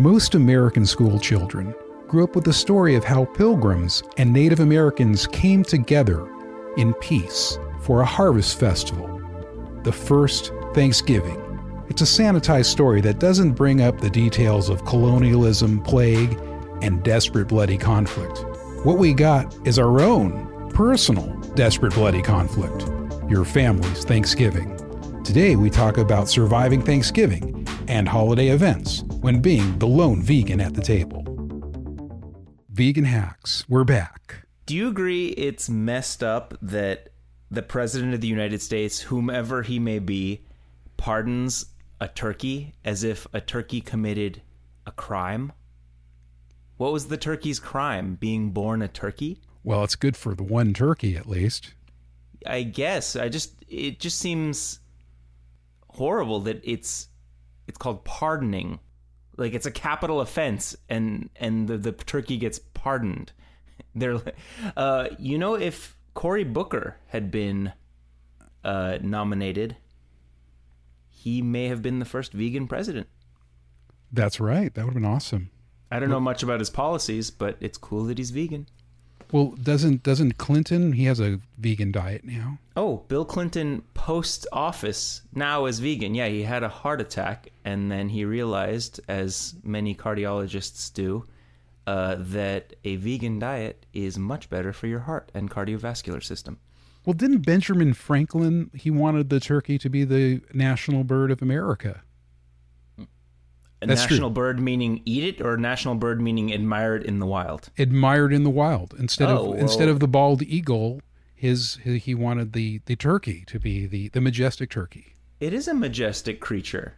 Most American school children grew up with the story of how pilgrims and Native Americans came together in peace for a harvest festival, the first Thanksgiving. It's a sanitized story that doesn't bring up the details of colonialism, plague, and desperate bloody conflict. What we got is our own personal desperate bloody conflict your family's Thanksgiving. Today we talk about surviving Thanksgiving and holiday events when being the lone vegan at the table. Vegan Hacks, we're back. Do you agree it's messed up that the President of the United States, whomever he may be, pardons a turkey as if a turkey committed a crime? What was the turkey's crime? Being born a turkey? Well, it's good for the one turkey at least. I guess. I just it just seems horrible that it's it's called pardoning. Like it's a capital offense and and the, the turkey gets pardoned. They're uh you know if Cory Booker had been uh nominated, he may have been the first vegan president. That's right. That would have been awesome. I don't know much about his policies, but it's cool that he's vegan. Well, doesn't doesn't Clinton? He has a vegan diet now. Oh, Bill Clinton post office now is vegan. Yeah, he had a heart attack and then he realized, as many cardiologists do, uh, that a vegan diet is much better for your heart and cardiovascular system. Well, didn't Benjamin Franklin? He wanted the turkey to be the national bird of America. A That's national true. bird meaning eat it, or national bird meaning admire it in the wild. Admired in the wild instead Oh, of instead of the bald eagle. His, his he wanted the the turkey to be the the majestic turkey. It is a majestic creature.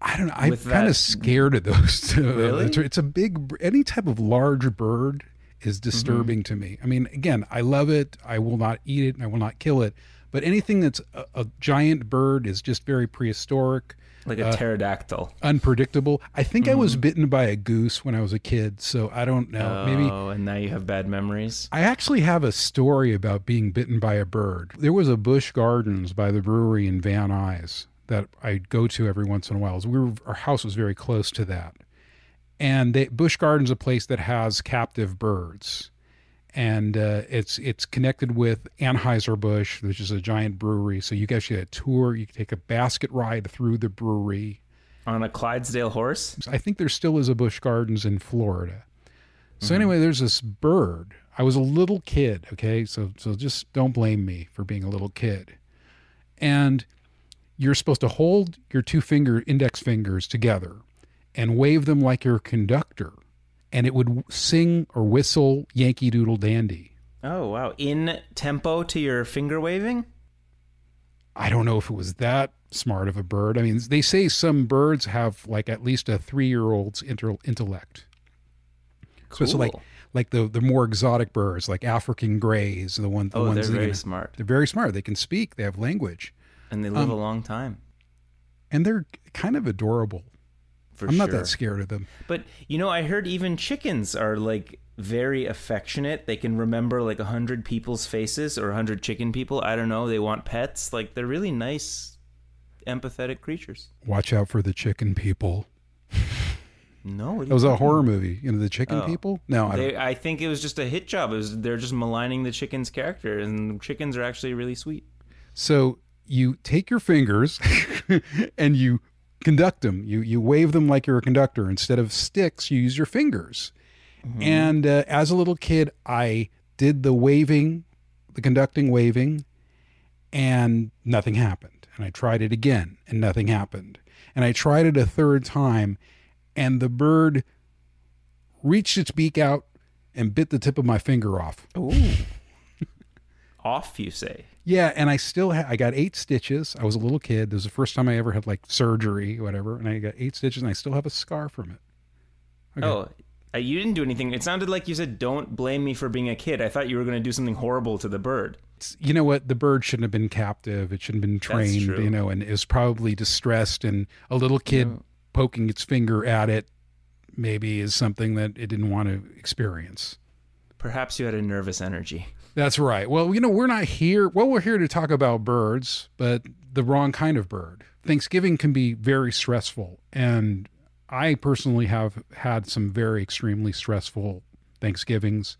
I don't know. I'm kind of scared of those. Really? It's, it's a big, any type of large bird is disturbing Mm-hmm. to me. I mean, again, I love it. I will not eat it and I will not kill it. But anything that's a, a giant bird is just very prehistoric, Like a pterodactyl. unpredictable. I think I was Mm-hmm. bitten by a goose when I was a kid. So I don't know. Maybe Oh, and now you have bad memories. I actually have a story about being bitten by a bird. There was a Busch Gardens by the brewery in Van Nuys that I'd go to every once in a while. We were, our house was very close to that. And they, Busch Gardens is a place that has captive birds. And uh, it's it's connected with Anheuser-Busch, which is a giant brewery. So you guys get a tour. You can take a basket ride through the brewery. On a Clydesdale horse? I think there still is a Busch Gardens in Florida. So anyway, there's this bird. I was a little kid, okay? So so just don't blame me for being a little kid. And you're supposed to hold your two finger index fingers together and wave them like you're a conductor and it would sing or whistle Yankee Doodle Dandy. Oh, wow. In tempo to your finger waving? I don't know if it was that smart of a bird. I mean, they say some birds have like at least a 3-year-old's inter- intellect. So it's like Cool. like the the more exotic birds, like African grays, the one the Oh, ones they're very can- smart. They're very smart. They can speak. They have language, And they live Um, a long time. and they're kind of adorable. For I'm not that scared of them. But you know, I heard even chickens are like very affectionate. They can remember like a hundred people's faces or a hundred chicken people. I don't know. They want pets. Like they're really nice, empathetic creatures. Watch out for the chicken people. No, It was a horror movie. You know, the chicken Oh. people. No, I. They, I think it was just a hit job. It was they're just maligning the chicken's character, and chickens are actually really sweet. So you take your fingers and you conduct them. You you wave them like you're a conductor. Instead of sticks, you use your fingers. And uh, as a little kid, I did the waving, the conducting waving, and nothing happened. And I tried it again, and nothing happened. And I tried it a third time, and the bird reached its beak out and bit the tip of my finger off. Ooh, off you say? Yeah, and I still ha- I got eight stitches. I was a little kid. This was the first time I ever had like surgery, whatever, and I got eight stitches, and I still have a scar from it. Okay. Oh, uh, you didn't do anything. It sounded like you said, "Don't blame me for being a kid." I thought you were going to do something horrible to the bird. It's- you know what? The bird shouldn't have been captive. It shouldn't have been trained. You know, and is probably distressed, and a little kid poking its finger at it maybe is something that it didn't want to experience. Perhaps you had a nervous energy. That's right. Well, you know, we're not here. Well, we're here to talk about birds, but the wrong kind of bird. Thanksgiving can be very stressful, and I personally have had some very extremely stressful Thanksgivings.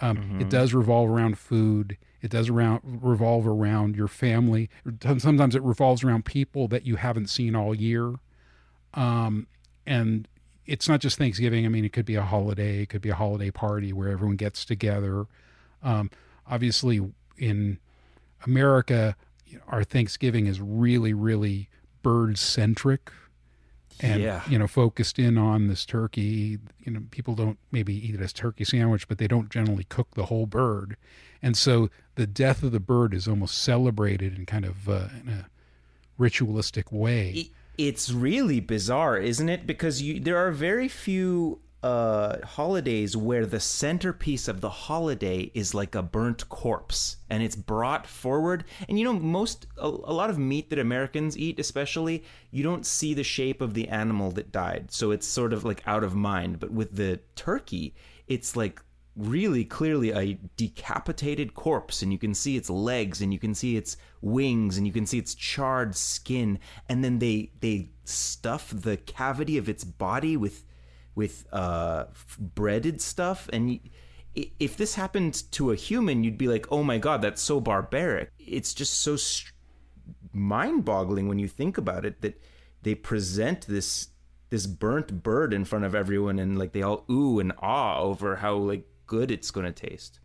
Um, It does revolve around food. It does around revolve around your family. Sometimes it revolves around people that you haven't seen all year. Um, and it's not just Thanksgiving. I mean, it could be a holiday. It could be a holiday party where everyone gets together. Um, obviously, in America, our Thanksgiving is really, really bird centric and Yeah. you know focused in on this turkey you know people don't maybe eat it as turkey sandwich but they don't generally cook the whole bird and so the death of the bird is almost celebrated in kind of uh, in a ritualistic way It's really bizarre, isn't it? Because you there are very few uh, holidays where the centerpiece of the holiday is like a burnt corpse and it's brought forward. And you know, most a, a lot of meat that Americans eat, especially, you don't see the shape of the animal that died, so it's sort of like out of mind. But with the turkey, it's like really clearly a decapitated corpse and you can see its legs and you can see its wings and you can see its charred skin and then they they stuff the cavity of its body with with uh breaded stuff and if this happened to a human you'd be like oh my god that's so barbaric. It's just so str- mind-boggling when you think about it that they present this this burnt bird in front of everyone and like they all ooh and ah over how like good it's going to taste.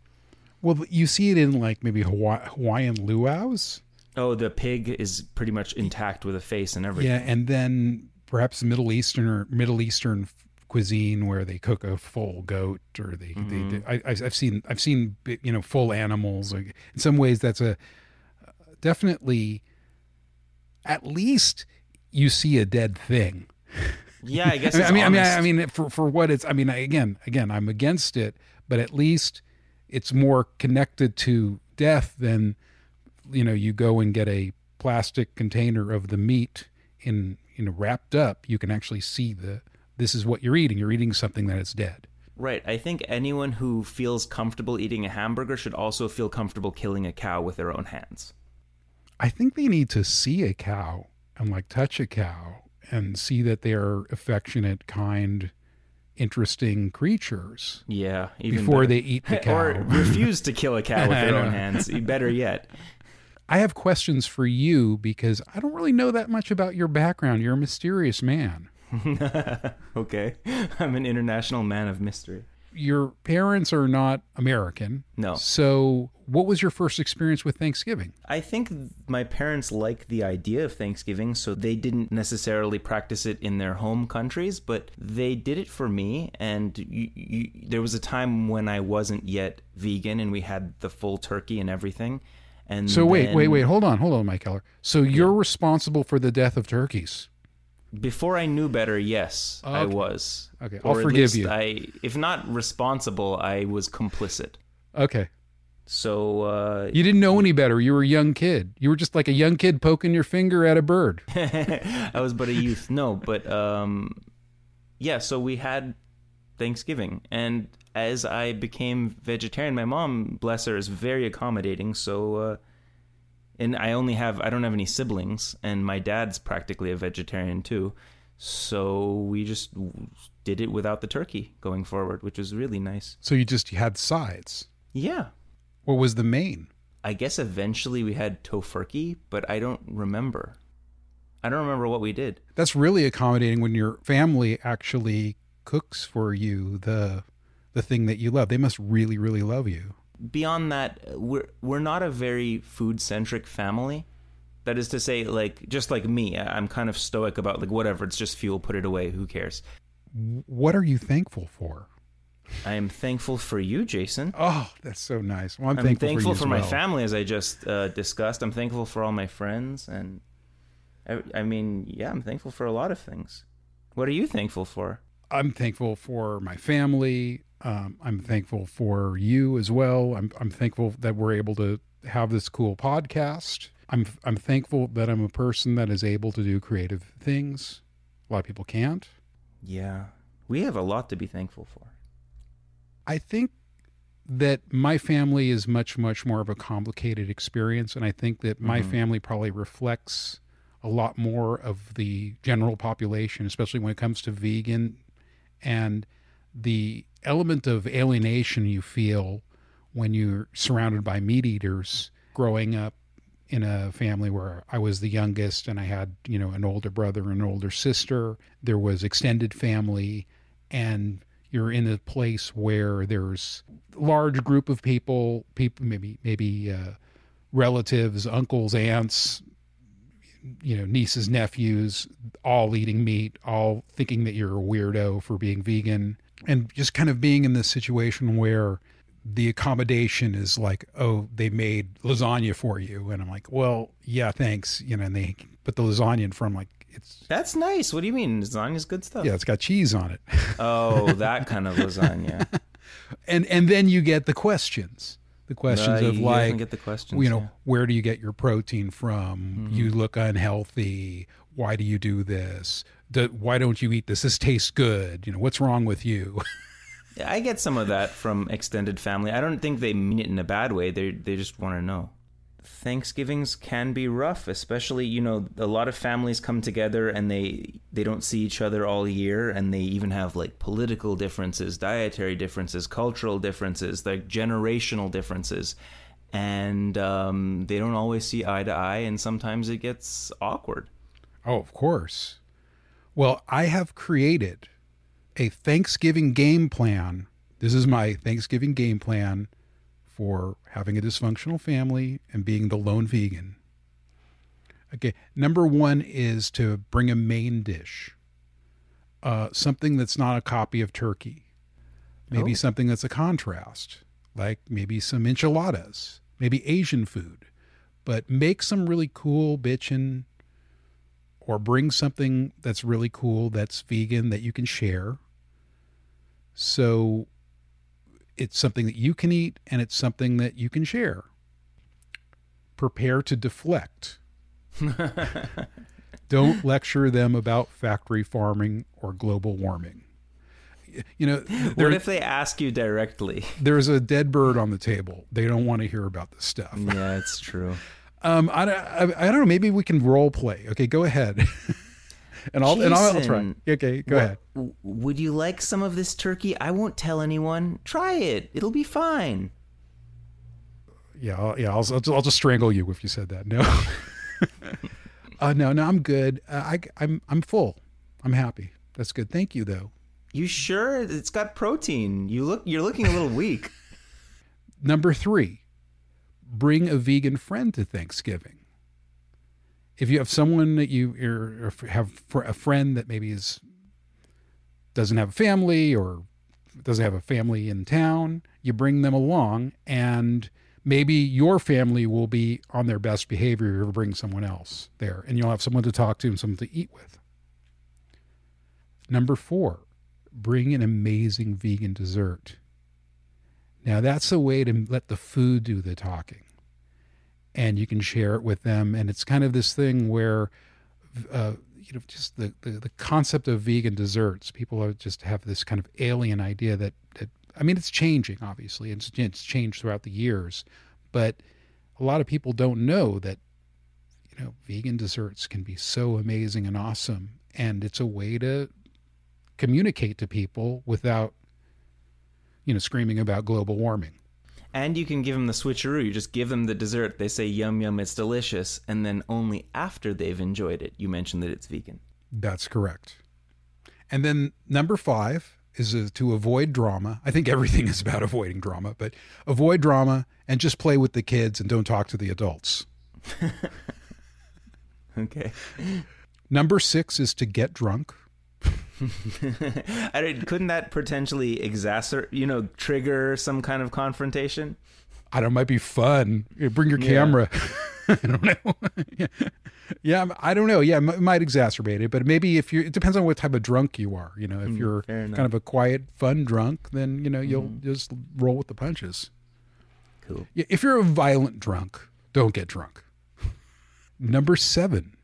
well you see it in like maybe Hawaii, hawaiian luau's Oh, the pig is pretty much intact with a face and everything. yeah and then perhaps middle eastern or middle eastern cuisine where they cook a full goat or they, they, they mm-hmm. I, I've I've seen I've seen you know full animals in some ways that's a uh, definitely at least you see a dead thing Yeah, I guess. I mean, it's I mean, I mean. I mean, for for what it's. I mean, again, again, I'm against it, but at least it's more connected to death than, you know, you go and get a plastic container of the meat in, you know, wrapped up. You can actually see the. This is what you're eating. You're eating something that is dead. Right. I think anyone who feels comfortable eating a hamburger should also feel comfortable killing a cow with their own hands. I think they need to see a cow and like touch a cow and see that they are affectionate, kind, interesting creatures Yeah. Even before better. they eat the cow. or refuse to kill a cow with their own hands. Better yet. I have questions for you because I don't really know that much about your background. You're a mysterious man. okay. I'm an international man of mystery. Your parents are not American. No. So, what was your first experience with Thanksgiving? I think my parents liked the idea of Thanksgiving, so they didn't necessarily practice it in their home countries, but they did it for me. And you, you, there was a time when I wasn't yet vegan, and we had the full turkey and everything. And So, wait, then- wait, wait. Hold on, hold on, Mike Keller. So, you're responsible for the death of turkeys. Before I knew better, yes, I was. Okay, I'll at forgive you. I, if not responsible, I was complicit. Okay. So uh, You didn't know any better. You were a young kid. You were just like a young kid poking your finger at a bird. I was but a youth. No, but um, yeah. So we had Thanksgiving, and as I became vegetarian, my mom, bless her, is very accommodating. So, uh, and I only have I don't have any siblings, and my dad's practically a vegetarian too. So we just did it without the turkey going forward, which was really nice. So, you just had sides. Yeah. What was the main? I guess eventually we had tofurkey, but I don't remember. I don't remember what we did. That's really accommodating when your family actually cooks for you the the thing that you love. They must really, really love you. Beyond that we're we're not a very food centric family that is to say like just like me i'm kind of stoic about like whatever it's just fuel put it away who cares What are you thankful for? i am thankful for you jason Oh, that's so nice. Well, I'm, i'm thankful, thankful, for, you for, as my well. family as i just uh, discussed i'm thankful for all my friends and I, I mean yeah i'm thankful for a lot of things what are you thankful for I'm thankful for my family. Um, I'm thankful for you as well. I'm I'm thankful that we're able to have this cool podcast. I'm I'm thankful that I'm a person that is able to do creative things. A lot of people can't. yeah we have a lot to be thankful for I think that my family is much much more of a complicated experience and I think that my family probably reflects a lot more of the general population, especially when it comes to vegan and the element of alienation you feel when you're surrounded by meat eaters growing up in a family where I was the youngest and I had, you know, an older brother and an older sister. There was extended family and you're in a place where there's large group of people, people maybe maybe uh, relatives, uncles, aunts, you know, nieces, nephews, all eating meat, all thinking that you're a weirdo for being vegan, and just kind of being in this situation where the accommodation is like, oh, they made lasagna for you, and I'm like, well, yeah, thanks, you know, and they put the lasagna in front, like it's That's nice. What do you mean? Lasagna's good stuff. yeah, it's got cheese on it, Oh, that kind of lasagna. and and then you get the questions, the questions Uh, of you like, get the questions. you know, yeah. where do you get your protein from? You look unhealthy. Why do you do this? Why don't you eat this? This tastes good. You know, what's wrong with you? I get some of that from extended family. I don't think they mean it in a bad way. They they just want to know. Thanksgivings can be rough, especially you know a lot of families come together and they they don't see each other all year, and they even have like political differences, dietary differences, cultural differences, like generational differences, and um, they don't always see eye to eye, and sometimes it gets awkward. Oh, of course. Well, I have created a Thanksgiving game plan. This is my Thanksgiving game plan for having a dysfunctional family and being the lone vegan. Okay, number one is to bring a main dish, uh, something that's not a copy of turkey, maybe Oh. something that's a contrast, like maybe some enchiladas, maybe Asian food, but make some really cool bitchin' or bring something that's really cool that's vegan that you can share. So it's something that you can eat and it's something that you can share. Prepare to deflect. Don't lecture them about factory farming or global warming. You know, What if they ask you directly? there's a dead bird on the table. They don't want to hear about this stuff. Yeah, it's true. Um, I, don't- I, I don't know. Maybe we can role play. Okay, go ahead. and I'll and I'll, I'll try. Jason, Okay, go What- ahead. Would you like some of this turkey? I won't tell anyone. Try it. It'll be fine. Yeah, I'll, yeah. I'll, I'll, I'll just strangle you if you said that. No. uh, no, no. I'm good. Uh, I, I'm I'm full. I'm happy. That's good. Thank you, though. You sure? It's got protein. You look. You're looking a little weak. Number three, bring a vegan friend to Thanksgiving. If you have someone that you or have a friend that maybe is doesn't have a family or doesn't have a family in town, you bring them along, and maybe your family will be on their best behavior if you bring someone else there, and you'll have someone to talk to and someone to eat with. Number four, bring an amazing vegan dessert. Now, that's a way to let the food do the talking. And you can share it with them. And it's kind of this thing where, uh, you know, just the, the, the concept of vegan desserts, people are just have this kind of alien idea that, that I mean, it's changing, obviously. It's, it's changed throughout the years. But a lot of people don't know that, you know, vegan desserts can be so amazing and awesome. And it's a way to communicate to people without you know, screaming about global warming. And you can give them the switcheroo. You just give them the dessert. They say yum yum, it's delicious, and then only after they've enjoyed it, you mention that it's vegan. That's correct. And then number five is uh, to avoid drama. I think everything is about avoiding drama, but avoid drama and just play with the kids and don't talk to the adults. Okay. Number six is to get drunk. I don't- couldn't that potentially exacerbate, you know, trigger some kind of confrontation? I don't know, it might be fun. Bring your Yeah. camera. I don't know. yeah. yeah, I don't know. Yeah, it might exacerbate it, but maybe if you, it depends on what type of drunk you are. You know, if hmm, you're kind of a quiet, fun drunk, then, you know, you'll hmm. just roll with the punches. Cool. Yeah, If you're a violent drunk, don't get drunk. Number seven,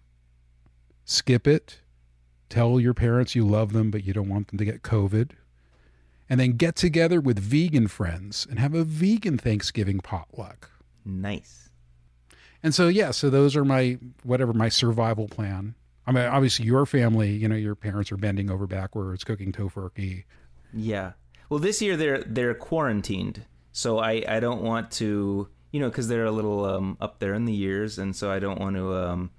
skip it. Tell your parents you love them, but you don't want them to get COVID. And then get together with vegan friends and have a vegan Thanksgiving potluck. Nice. And so yeah, so those are my whatever my survival plan. I mean, obviously your family, you know, your parents are bending over backwards cooking tofurkey. Yeah. Well, this year they're they're quarantined, so I I don't want to you know because they're a little um, up there in the years, and so I don't want to um,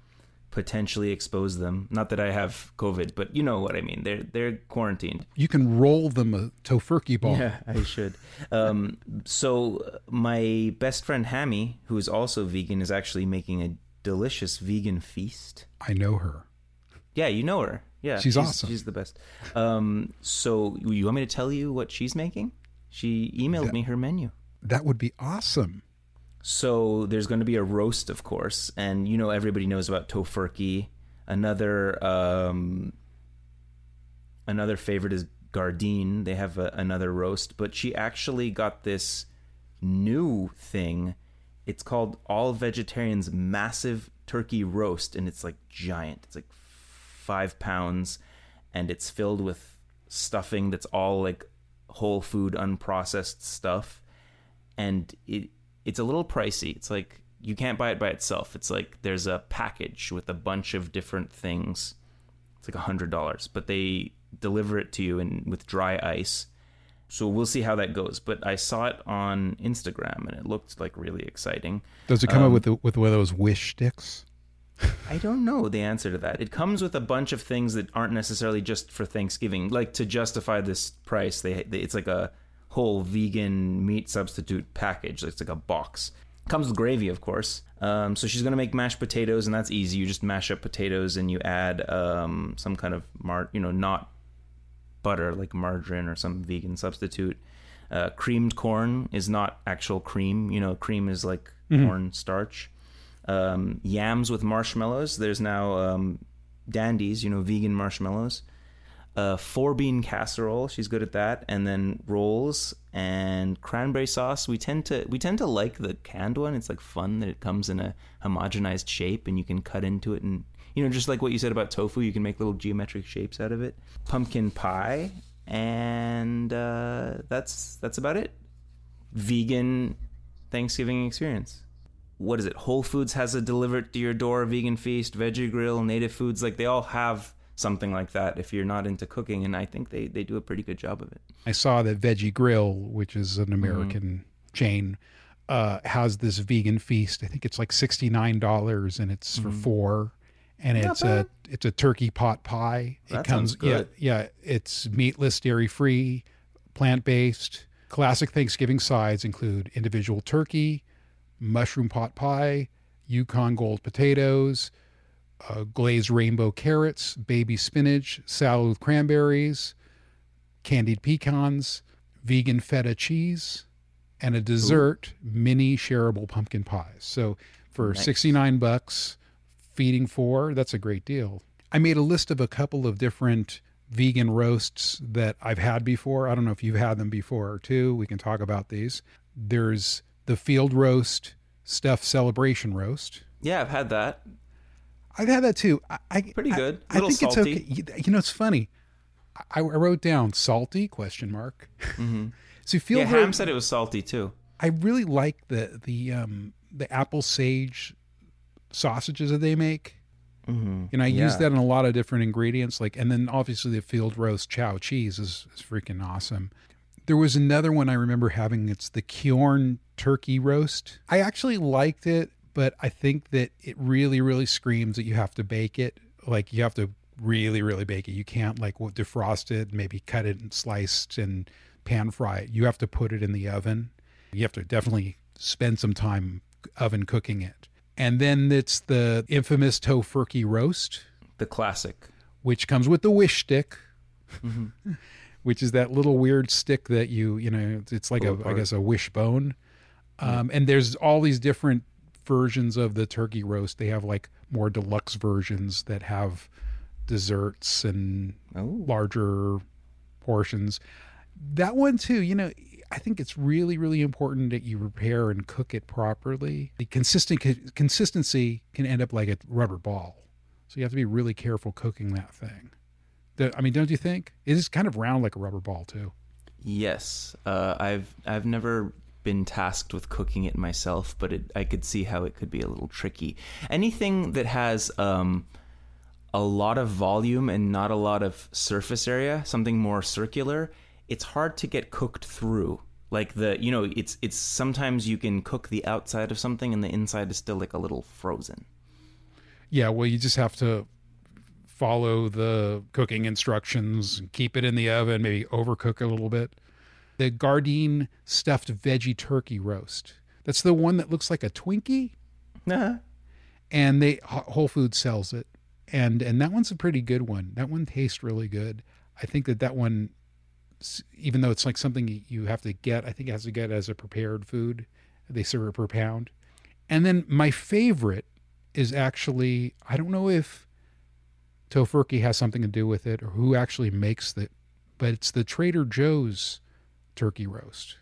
potentially expose them. Not that I have COVID, but you know what I mean. They're they're quarantined. You can roll them a tofurkey ball. Yeah, I should. um, so my best friend Hammy, who is also vegan, is actually making a delicious vegan feast. I know her. Yeah, you know her. Yeah, she's, awesome. She's the best. Um, so you want me to tell you what she's making? She emailed That- me her menu. That would be awesome. So there's going to be a roast, of course, and you know everybody knows about tofurkey. Another um, another favorite is Gardein. They have a, another roast, but she actually got this new thing. It's called All Vegetarians Massive Turkey Roast, and it's like giant. It's like five pounds, and it's filled with stuffing that's all like whole food, unprocessed stuff and it it's a little pricey. It's like you can't buy it by itself. It's like there's a package with a bunch of different things. It's like a hundred dollars, but they deliver it to you in with dry ice. So we'll see how that goes. But I saw it on Instagram and it looked like really exciting. Does it come Um, up with the, with one of those wish sticks? I don't know the answer to that. It comes with a bunch of things that aren't necessarily just for Thanksgiving. Like to justify this price, they, they it's like a whole vegan meat substitute package. It's like a box. Comes with gravy, of course. Um, so she's gonna make mashed potatoes, and that's easy. You just mash up potatoes and you add um, some kind of mar, you know, not butter like margarine or some vegan substitute. Uh, creamed corn is not actual cream. You know, cream is like corn starch. Um, yams with marshmallows. There's now um, dandies, you know, vegan marshmallows. Uh, four bean casserole. She's good at that. And then rolls and cranberry sauce. We tend to we tend to like the canned one. It's like fun that it comes in a homogenized shape and you can cut into it and you know just like what you said about tofu, you can make little geometric shapes out of it. Pumpkin pie and uh, that's that's about it. Vegan Thanksgiving experience what is it? Whole Foods has a delivered to your door vegan feast, Veggie Grill, Native Foods, like they all have something like that if you're not into cooking and I think they, they do a pretty good job of it. I saw that Veggie Grill, which is an American chain, uh, has this vegan feast. I think it's like sixty nine dollars, and it's for four, and Not it's a it's a turkey pot pie. It That comes sounds good. yeah yeah. It's meatless, dairy free, plant based. Classic Thanksgiving sides include individual turkey, mushroom pot pie, Yukon Gold potatoes, uh, glazed rainbow carrots, baby spinach, salad with cranberries, candied pecans, vegan feta cheese, and a dessert mini shareable pumpkin pies. So for Nice. 69 bucks, feeding four, that's a great deal. I made a list of a couple of different vegan roasts that I've had before. I don't know if you've had them before too. We can talk about these. There's the field roast stuffed celebration roast. Yeah, I've had that. I've had that too. I, I Pretty good. I, Little think salty. it's okay. You, you know, it's funny. I, I wrote down salty question mark. hmm So field Yeah, Ham said it was salty too. I really like the the um the apple sage sausages that they make. Mm-hmm. And I use that in a lot of different ingredients. Like, and then obviously the field roast Chao cheese is, is freaking awesome. There was another one I remember having. It's the Quorn turkey roast. I actually liked it, but I think that it really, really screams that you have to bake it. Like you have to really, really bake it. You can't like defrost it, maybe cut it and sliced and pan fry it. You have to put it in the oven. You have to definitely spend some time oven cooking it. And then it's the infamous tofurkey roast, The classic. which comes with the wish stick, Mm-hmm. which is that little weird stick that you, you know, it's like Pull a, I apart. guess, a wishbone. Um, and there's all these different versions of the turkey roast. They have like more deluxe versions that have desserts and Oh, larger portions. That one too, you know, I think it's really, really important that you prepare and cook it properly. The consistent consistency can end up like a rubber ball, so you have to be really careful cooking that thing. The- I mean, don't you think? It is kind of round like a rubber ball too. yes. Uh, I've I've never been tasked with cooking it myself, but it, I could see how it could be a little tricky. Anything that has um, a lot of volume and not a lot of surface area, something more circular, it's hard to get cooked through. Like the, you know, it's it's sometimes you can cook the outside of something and the inside is still like a little frozen. Yeah, well, you just have to follow the cooking instructions, keep it in the oven, maybe overcook a little bit. The Gardein stuffed veggie turkey roast. That's the one that looks like a Twinkie. Uh-huh. And they Whole Foods sells it, and and that one's a pretty good one. That one tastes really good. I think that that one, even though it's like something you have to get, I think it has to get as a prepared food. They serve it per pound. And then my favorite is actually I don't know if Tofurky has something to do with it or who actually makes it, but it's the Trader Joe's turkey roast.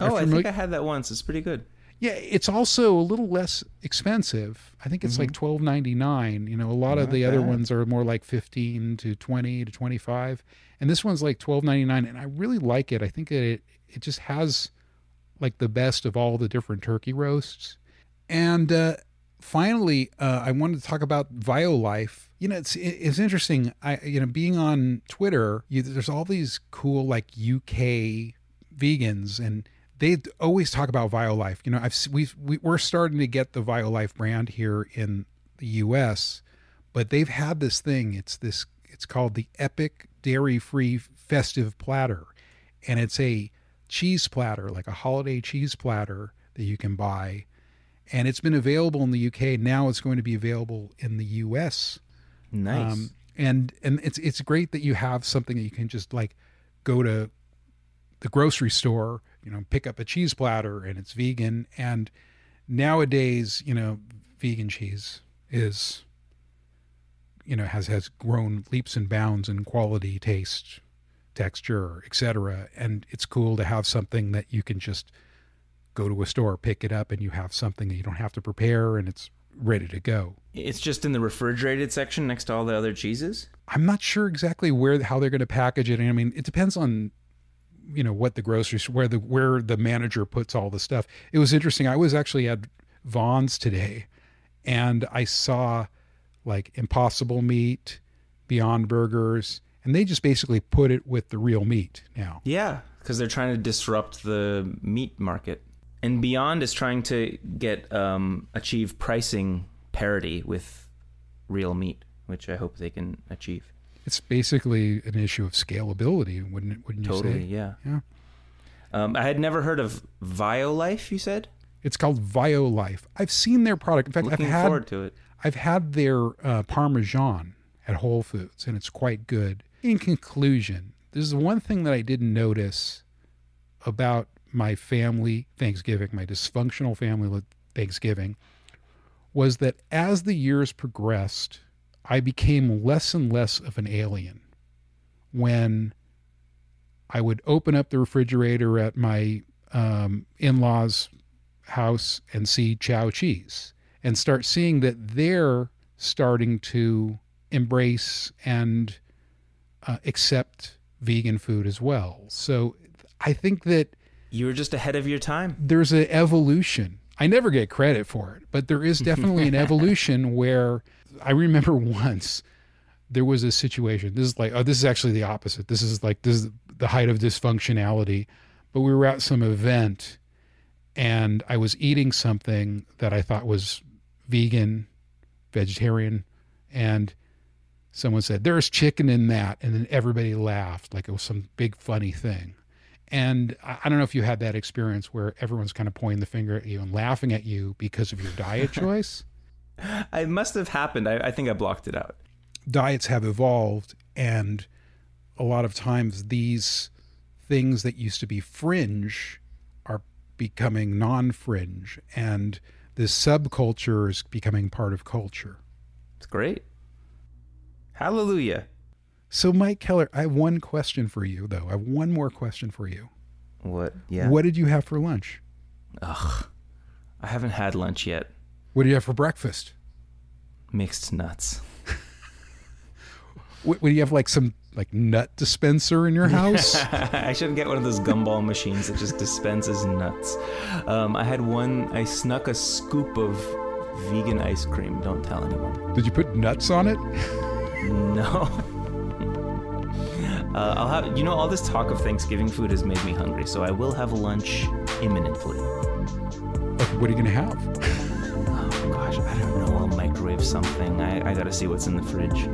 Oh, I think I had that once. It's pretty good. Yeah, it's also a little less expensive. I think it's mm-hmm. like twelve ninety nine. You know, a lot Not of the bad. other ones are more like fifteen to twenty to twenty five, and this one's like twelve ninety nine. And I really like it. I think it it just has like the best of all the different turkey roasts. And uh, finally, uh, I wanted to talk about Violife. You know, it's it's interesting. I you know, being on Twitter, you, there's all these cool like UK vegans and they always talk about Violife. You know, I've we've, we, we're starting to get the Violife brand here in the U.S., but they've had this thing. It's this. It's called the Epic Dairy Free Festive Platter, and it's a cheese platter, like a holiday cheese platter that you can buy, and it's been available in the UK. Now it's going to be available in the U.S. Nice. Um, and and it's it's great that you have something that you can just like go to the grocery store, you know, pick up a cheese platter and it's vegan. And nowadays, you know, vegan cheese is, you know, has has grown leaps and bounds in quality, taste, texture, etc. And it's cool to have something that you can just go to a store, pick it up, and you have something that you don't have to prepare, and it's ready to go. It's just in the refrigerated section next to all the other cheeses. I'm not sure exactly where how they're going to package it. I mean, it depends on you know what the grocery where the where the manager puts all the stuff. It was interesting. I was actually at Vons today, and I saw like Impossible Meat, Beyond Burgers, and they just basically put it with the real meat now. Yeah, because they're trying to disrupt the meat market, and Beyond is trying to get um, achieve pricing parity with real meat, which I hope they can achieve. It's basically an issue of scalability, wouldn't it? Wouldn't you totally, say? yeah. Yeah. Um, I had never heard of Violife. You said it's called Violife. I've seen their product. In fact, Looking I've had forward to it. I've had their uh, Parmesan at Whole Foods, and it's quite good. In conclusion, this is one thing that I didn't notice about my family Thanksgiving, my dysfunctional family Thanksgiving, was that as the years progressed, I became less and less of an alien when I would open up the refrigerator at my um, in law's house and see Chao cheese and start seeing that they're starting to embrace and uh, accept vegan food as well. So I think that you were just ahead of your time. There's an evolution. I never get credit for it, but there is definitely an evolution where I remember once there was a situation. This is like, oh, this is actually the opposite. This is like, this is the height of dysfunctionality. But we were at some event and I was eating something that I thought was vegan, vegetarian, and someone said, There's chicken in that. And then everybody laughed like it was some big funny thing. And I don't know if you had that experience where everyone's kind of pointing the finger at you and laughing at you because of your diet choice. it must have happened. I, I think I blocked it out. Diets have evolved, and a lot of times these things that used to be fringe are becoming non-fringe, and this subculture is becoming part of culture. It's great. Hallelujah. So, Mike Keller, I have one question for you, though. I have one more question for you. What? Yeah. What did you have for lunch? Ugh. I haven't had lunch yet. What do you have for breakfast? Mixed nuts. What, do you have like some like nut dispenser in your house? I shouldn't get one of those gumball machines that just dispenses nuts. Um, I had one. I snuck a scoop of vegan ice cream. Don't tell anyone. Did you put nuts on it? No. Uh, I'll have you know all this talk of Thanksgiving food has made me hungry, so I will have lunch imminently. What are you gonna have? Oh gosh, I don't know. I'll microwave something. I, I gotta see what's in the fridge.